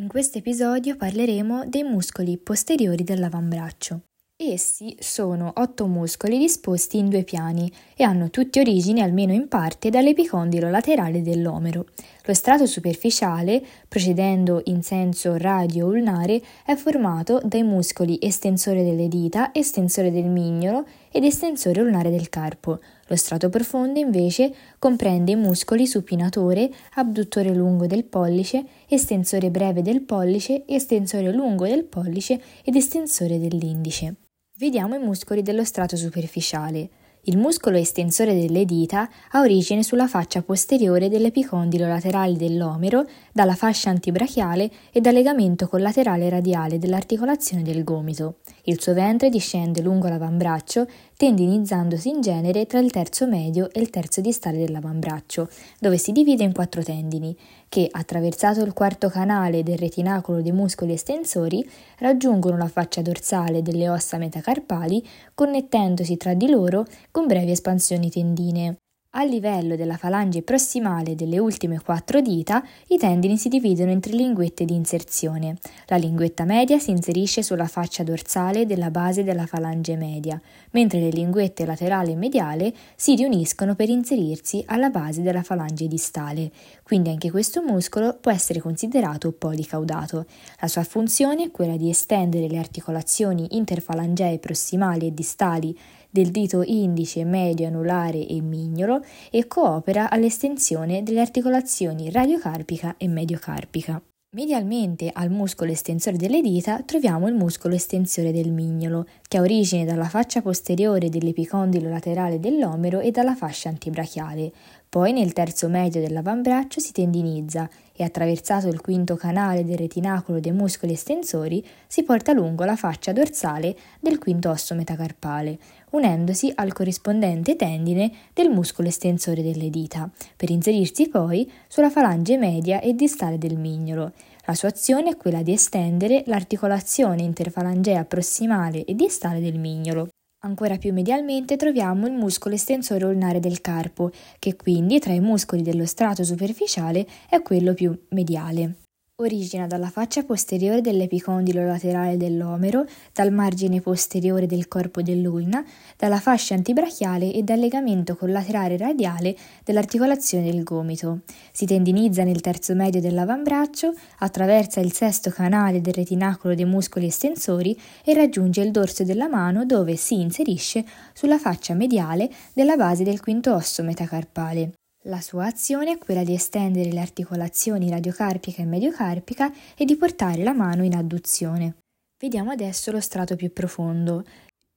In questo episodio parleremo dei muscoli posteriori dell'avambraccio. Essi sono otto muscoli disposti in due piani e hanno tutti origine, almeno in parte, dall'epicondilo laterale dell'omero. Lo strato superficiale, procedendo in senso radio-ulnare, è formato dai muscoli estensore delle dita, estensore del mignolo ed estensore ulnare del carpo. Lo strato profondo, invece, comprende i muscoli supinatore, abduttore lungo del pollice, estensore breve del pollice, estensore lungo del pollice ed estensore dell'indice. Vediamo i muscoli dello strato superficiale. Il muscolo estensore delle dita ha origine sulla faccia posteriore dell'epicondilo laterale dell'omero, dalla fascia antibrachiale e dal legamento collaterale radiale dell'articolazione del gomito. Il suo ventre discende lungo l'avambraccio, tendinizzandosi in genere tra il terzo medio e il terzo distale dell'avambraccio, dove si divide in quattro tendini, che, attraversato il quarto canale del retinacolo dei muscoli estensori, raggiungono la faccia dorsale delle ossa metacarpali, connettendosi tra di loro con brevi espansioni tendinee. A livello della falange prossimale delle ultime quattro dita, i tendini si dividono in tre linguette di inserzione. La linguetta media si inserisce sulla faccia dorsale della base della falange media, mentre le linguette laterale e mediale si riuniscono per inserirsi alla base della falange distale. Quindi anche questo muscolo può essere considerato policaudato. La sua funzione è quella di estendere le articolazioni interfalangee prossimali e distali del dito indice, medio, anulare e mignolo e coopera all'estensione delle articolazioni radiocarpica e mediocarpica. Medialmente al muscolo estensore delle dita troviamo il muscolo estensore del mignolo, che ha origine dalla faccia posteriore dell'epicondilo laterale dell'omero e dalla fascia antibrachiale. Poi nel terzo medio dell'avambraccio si tendinizza e attraversato il quinto canale del retinacolo dei muscoli estensori si porta lungo la faccia dorsale del quinto osso metacarpale, unendosi al corrispondente tendine del muscolo estensore delle dita, per inserirsi poi sulla falange media e distale del mignolo. La sua azione è quella di estendere l'articolazione interfalangea prossimale e distale del mignolo. Ancora più medialmente troviamo il muscolo estensore ulnare del carpo, che quindi tra i muscoli dello strato superficiale è quello più mediale. Origina dalla faccia posteriore dell'epicondilo laterale dell'omero, dal margine posteriore del corpo dell'ulna, dalla fascia antibrachiale e dal legamento collaterale radiale dell'articolazione del gomito. Si tendinizza nel terzo medio dell'avambraccio, attraversa il sesto canale del retinacolo dei muscoli estensori e raggiunge il dorso della mano dove si inserisce sulla faccia mediale della base del quinto osso metacarpale. La sua azione è quella di estendere le articolazioni radiocarpica e mediocarpica e di portare la mano in adduzione. Vediamo adesso lo strato più profondo.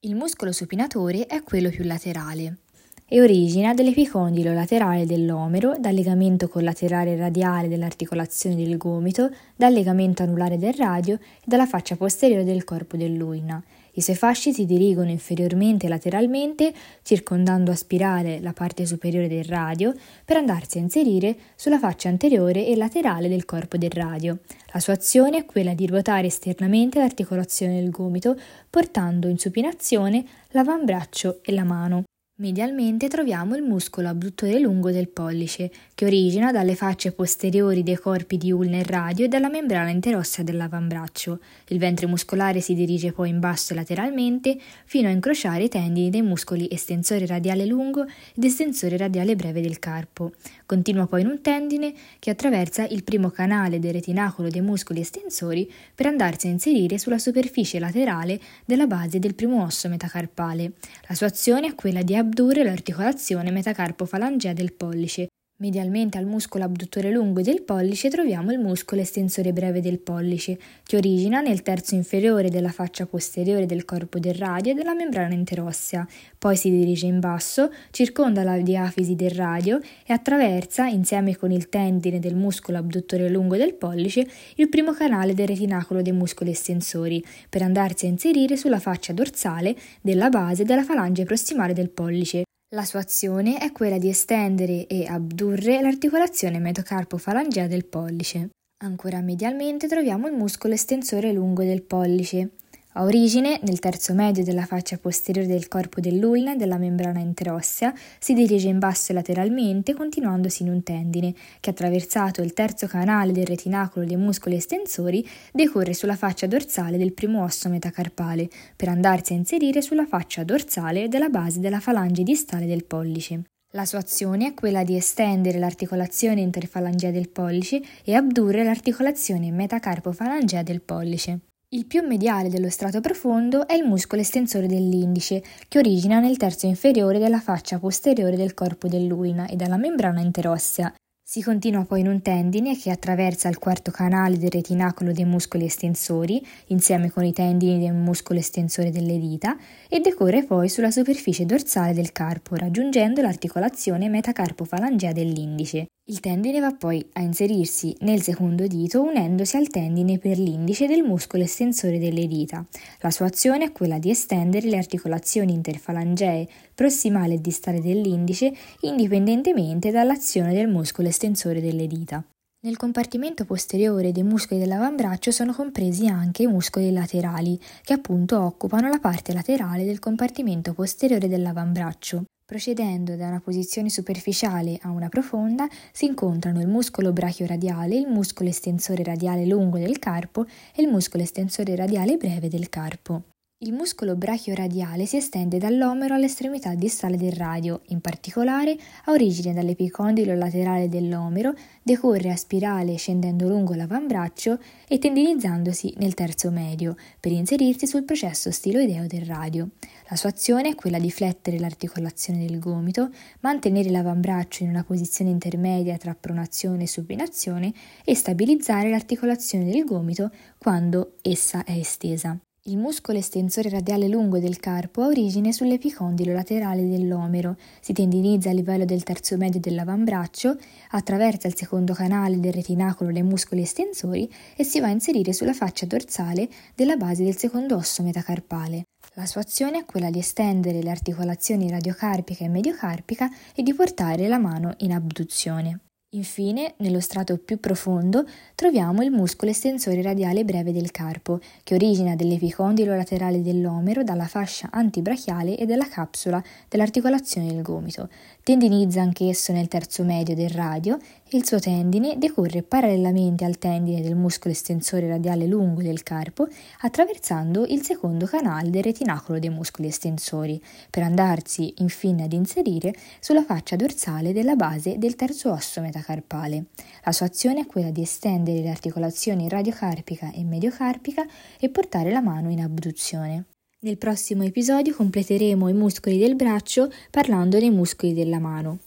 Il muscolo supinatore è quello più laterale e origina dall'epicondilo laterale dell'omero, dal legamento collaterale radiale dell'articolazione del gomito, dal legamento anulare del radio e dalla faccia posteriore del corpo dell'uina. I suoi fasci si dirigono inferiormente e lateralmente, circondando a spirale la parte superiore del radio, per andarsi a inserire sulla faccia anteriore e laterale del corpo del radio. La sua azione è quella di ruotare esternamente l'articolazione del gomito, portando in supinazione l'avambraccio e la mano. Medialmente troviamo il muscolo abduttore lungo del pollice, che origina dalle facce posteriori dei corpi di ulna e radio e dalla membrana interossea dell'avambraccio. Il ventre muscolare si dirige poi in basso lateralmente fino a incrociare i tendini dei muscoli estensore radiale lungo ed estensore radiale breve del carpo. Continua poi in un tendine che attraversa il primo canale del retinacolo dei muscoli estensori per andarsi a inserire sulla superficie laterale della base del primo osso metacarpale. La sua azione è quella di abdurre l'articolazione metacarpo-falangea del pollice. Medialmente al muscolo abduttore lungo del pollice troviamo il muscolo estensore breve del pollice, che origina nel terzo inferiore della faccia posteriore del corpo del radio e della membrana interossea, poi si dirige in basso, circonda la diafisi del radio e attraversa, insieme con il tendine del muscolo abduttore lungo del pollice, il primo canale del retinacolo dei muscoli estensori, per andarsi a inserire sulla faccia dorsale della base della falange prossimale del pollice. La sua azione è quella di estendere e abdurre l'articolazione metocarpo-falangea del pollice. Ancora medialmente troviamo il muscolo estensore lungo del pollice. Ha origine nel terzo medio della faccia posteriore del corpo dell'ulna della membrana interossea, si dirige in basso lateralmente continuandosi in un tendine che attraversato il terzo canale del retinacolo dei muscoli estensori decorre sulla faccia dorsale del primo osso metacarpale per andarsi a inserire sulla faccia dorsale della base della falange distale del pollice. La sua azione è quella di estendere l'articolazione interfalangea del pollice e abdurre l'articolazione metacarpofalangea del pollice. Il più mediale dello strato profondo è il muscolo estensore dell'indice, che origina nel terzo inferiore della faccia posteriore del corpo dell'urina e dalla membrana interossea, si continua poi in un tendine che attraversa il quarto canale del retinacolo dei muscoli estensori, insieme con i tendini del muscolo estensore delle dita, e decorre poi sulla superficie dorsale del carpo, raggiungendo l'articolazione metacarpofalangea dell'indice. Il tendine va poi a inserirsi nel secondo dito unendosi al tendine per l'indice del muscolo estensore delle dita. La sua azione è quella di estendere le articolazioni interfalangee prossimale e distale dell'indice indipendentemente dall'azione del muscolo estensore delle dita. Nel compartimento posteriore dei muscoli dell'avambraccio sono compresi anche i muscoli laterali, che appunto occupano la parte laterale del compartimento posteriore dell'avambraccio. Procedendo da una posizione superficiale a una profonda, si incontrano il muscolo brachio-radiale, il muscolo estensore radiale lungo del carpo e il muscolo estensore radiale breve del carpo. Il muscolo brachio-radiale si estende dall'omero all'estremità distale del radio, in particolare ha origine dall'epicondilo laterale dell'omero, decorre a spirale scendendo lungo l'avambraccio e tendinizzandosi nel terzo medio, per inserirsi sul processo stiloideo del radio. La sua azione è quella di flettere l'articolazione del gomito, mantenere l'avambraccio in una posizione intermedia tra pronazione e supinazione e stabilizzare l'articolazione del gomito quando essa è estesa. Il muscolo estensore radiale lungo del carpo ha origine sull'epicondilo laterale dell'omero, si tendinizza a livello del terzo medio dell'avambraccio, attraversa il secondo canale del retinacolo dei muscoli estensori e si va a inserire sulla faccia dorsale della base del secondo osso metacarpale. La sua azione è quella di estendere le articolazioni radiocarpica e mediocarpica e di portare la mano in abduzione. Infine, nello strato più profondo, troviamo il muscolo estensore radiale breve del carpo, che origina dall'epicondilo laterale dell'omero, dalla fascia antibrachiale e dalla capsula dell'articolazione del gomito. Tendinizza anch'esso nel terzo medio del radio e il suo tendine decorre parallelamente al tendine del muscolo estensore radiale lungo del carpo, attraversando il secondo canale del retinacolo dei muscoli estensori, per andarsi infine ad inserire sulla faccia dorsale della base del terzo osso metacarpale. La sua azione è quella di estendere le articolazioni radiocarpica e mediocarpica e portare la mano in abduzione. Nel prossimo episodio completeremo i muscoli del braccio parlando dei muscoli della mano.